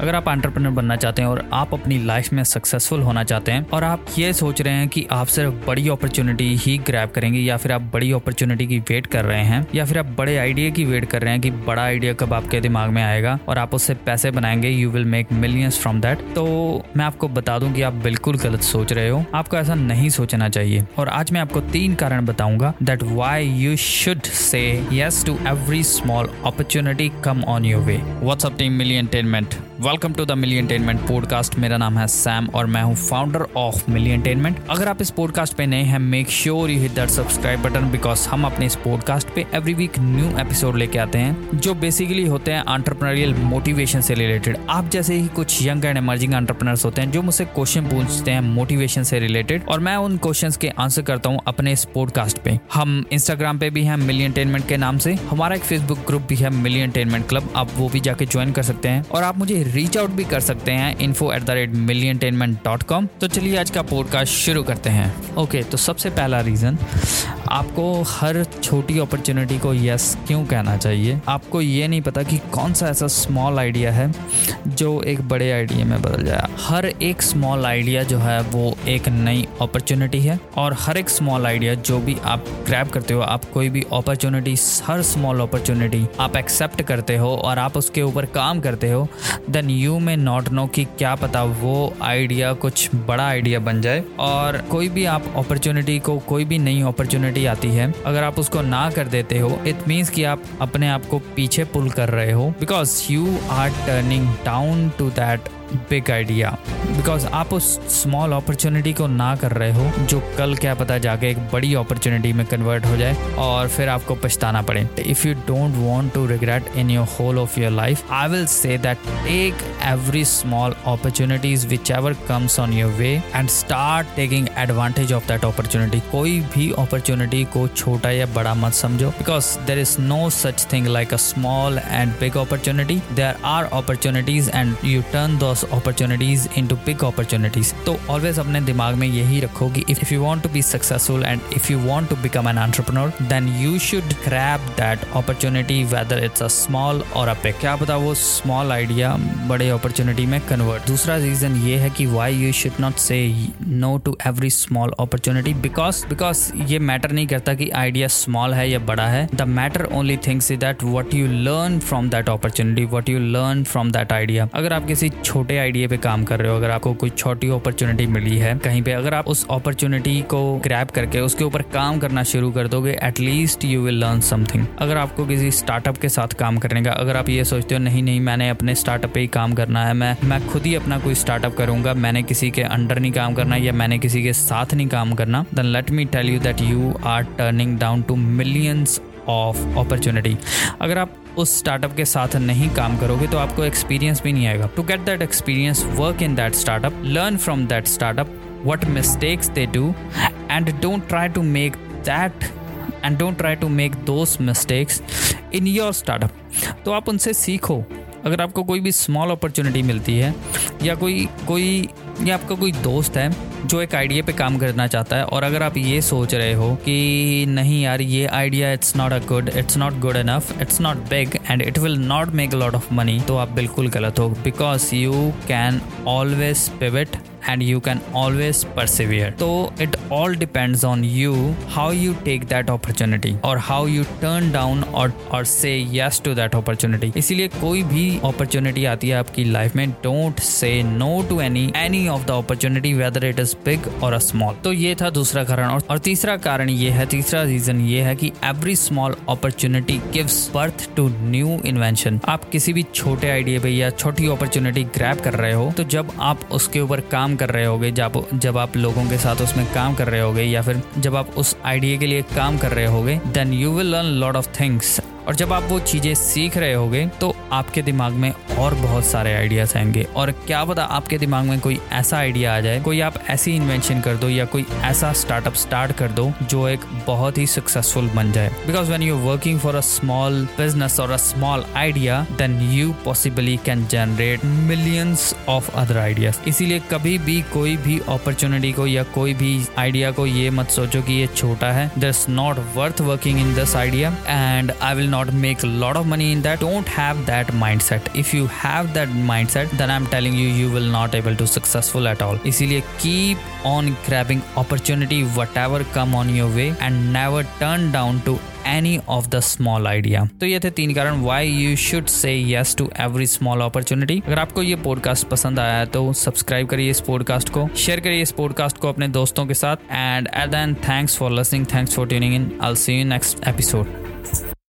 अगर आप एंटरप्रेन्योर बनना चाहते हैं और आप अपनी लाइफ में सक्सेसफुल होना चाहते हैं और आप ये सोच रहे हैं कि आप सिर्फ़ बड़ी अपॉर्चुनिटी ही ग्रैब करेंगे या फिर आप बड़ी अपॉर्चुनिटी की वेट कर रहे हैं या फिर आप बड़े आइडिया की वेट कर रहे हैं कि बड़ा आइडिया कब आपके दिमाग में आएगा और आप उससे पैसे बनाएँगे you will make millions from that तो मैं आपको बता दूँ कि आप बिल्कुल गलत सोच रहे हो। आपको ऐसा नहीं सोचना चाहिए। और आज मैं आपको तीन कारण बताऊँगा that why you should say yes to every small opportunity come on your way what's up team Millentainment welcome to the Millentainment podcast मेरा नाम है सैम और मैं हूँ फाउंडर ऑफ़ मिली एंटेनमेंट अगर आप इस पॉडकास्ट पे नए हैं make sure you hit that subscribe button because हम अपने इस पॉडकास्ट पे एवरी वीक न्यू एपिसोड लेके आते हैं, जो बेसिकली होते हैं आंट्रप्रनरियल मोटिवेशन से रिलेटेड आप जैसे ही कुछ यंग एंड एमर्जिंग एंटरप्रेनर्स होते हैं, जो मुझसे क्वेश्चन पूछते हैं मोटिवेशन से रिलेटेड और मैं उन क्वेश्चन के आंसर करता हूँ अपने इस पॉडकास्ट पे. हम इंस्टाग्राम पे भी हैं मिली एंटेनमेंट के नाम से. हमारा एक फेसबुक ग्रुप भी है मिली एंटेनमेंट क्लब आप वो भी जाके ज्वाइन कर सकते हैं और आप मुझे रीच आउट भी कर सकते हैं info at the rate Millentainment dot com तो चलिए आज का पॉडकास्ट शुरू करते हैं। ओके तो सबसे पहला रीज़न आपको हर छोटी अपॉर्चुनिटी को यस क्यों कहना चाहिए? आपको ये नहीं पता कि कौन सा ऐसा स्मॉल आइडिया है जो एक बड़े आइडिया में बदल जाए। हर एक स्मॉल आइडिया जो है, वो एक नई अपॉर्चुनिटी है और हर एक स्मॉल आइडिया जो भी आप ग्रैब करते हो, आप कोई भी अपॉर्चुनिटी हर स्मॉल अपॉर्चुनिटी आप एक्सेप्ट करते हो और आप उसके ऊपर काम करते हो then you may not know कि क्या पता वो आइडिया कुछ बड़ा आइडिया बन जाए और कोई भी आप अपॉर्चुनिटी को, कोई भी नई अपॉर्चुनिटी अपॉर्चुनिटी आती है। अगर आप उसको ना कर देते हो इट मीन्स कि आप अपने आप को पीछे पुल कर रहे हो। Because you are turning down to that big idea because आप उस स्मॉल अपॉर्चुनिटी को ना कर रहे हो, जो कल क्या पता जाके एक बड़ी अपॉर्चुनिटी में कन्वर्ट हो जाए और फिर आपको पछताना पड़े। If you don't want to regret in your whole of your life I will say that take every small opportunities which ever comes on your way and start taking advantage of that opportunity कोई भी opportunity को छोटा या बड़ा मत समझो। Because there is no such thing like a small and big opportunity there are opportunities and you turn those opportunities into big opportunities तो always अपने दिमाग में यही रखो कि if you want to be successful and if you want to become an entrepreneur then you should grab that opportunity whether it's a small or a big क्या पता वो स्मॉल आइडिया बड़े अपॉर्चुनिटी में कन्वर्ट दूसरा reason ये है कि why you should not say no to every small opportunity because because ये मैटर नहीं करता कि आइडिया स्मॉल है या बड़ा है. The matter only things is that what you learn from that opportunity what you learn from that idea अगर आप किसी छोटे आइडिया पे काम कर रहे हो, अगर आपको कोई छोटी अपॉर्चुनिटी मिली है, कहीं पे अगर आप उस अपॉर्चुनिटी को ग्रैब करके उसके ऊपर काम करना शुरू कर दोगे at least you will learn something अगर आपको किसी स्टार्टअप के साथ काम करने का, अगर आप ये सोचते हो, नहीं नहीं, मैंने अपने स्टार्टअप पे ही काम करना है, मैं मैं खुद ही अपना कोई स्टार्टअप करूँगा, मैंने किसी के अंडर नहीं काम करना या मैंने किसी के साथ नहीं काम करना then let me tell you that you are turning down to millions of opportunity अगर आप उस स्टार्टअप के साथ नहीं काम करोगे तो आपको एक्सपीरियंस भी नहीं आएगा। To get that experience work in that startup learn from that startup what mistakes they do and don't try to make that and don't try to make those mistakes in your startup तो आप उनसे सीखो। अगर आपको कोई भी small opportunity मिलती है, या कोई कोई या आपका कोई दोस्त है जो एक आइडिया पे काम करना चाहता है? और अगर आप ये सोच रहे हो कि नहीं यार, ये idea it's not a good it's not good enough it's not big and it will not make lot of money तो आप बिल्कुल गलत हो because you can always pivot and you can always persevere. So it all depends on you how you take that opportunity or how you turn down or or say yes to that opportunity. इसीलिए कोई भी opportunity आती है आपकी life में don't say no to any any of the opportunity whether it is big or a small तो ये था दूसरा कारण और, और तीसरा कारण ये है तीसरा रीजन ये है कि every small opportunity gives birth to new invention आप किसी भी छोटे आइडिया पे या छोटी अपॉर्चुनिटी ग्रैब कर रहे हो तो जब आप उसके ऊपर काम कर रहे होगे, जब जब आप लोगों के साथ उसमें काम कर रहे होगे या फिर जब आप उस आइडिया के लिए काम कर रहे होगे then you will learn lot of things और जब आप वो चीज़ें सीख रहे होगे तो आपके दिमाग में और बहुत सारे आइडियाज़ आएँगे। और क्या पता आपके दिमाग में कोई ऐसा आइडिया आ जाए, कोई आप ऐसी इन्वेंशन कर दो या कोई ऐसा स्टार्टअप स्टार्ट कर दो जो एक बहुत ही सक्सेसफुल बन जाए। Because when you working for a small business or a small idea then you possibly can generate millions of other ideas इसीलिए कभी भी कोई भी अपॉर्चुनिटी को या कोई भी आइडिया को ये मत सोचो कि ये छोटा है। This not worth working in this idea and I will not make a lot of money in that don't have that mindset if you have that mindset then i'm telling you you will not able to successful at all इसीलिए keep on grabbing opportunity whatever come on your way and never turn down to any of the small idea तो ये थे तीन कारण why you should say yes to every small opportunity अगर आपको ये podcast पसंद आया है तो सब्सक्राइब करिए इस पॉडकास्ट को शेयर करिए इस पॉडकास्ट को अपने दोस्तों के साथ and at thanks for listening thanks for tuning in I see you next episode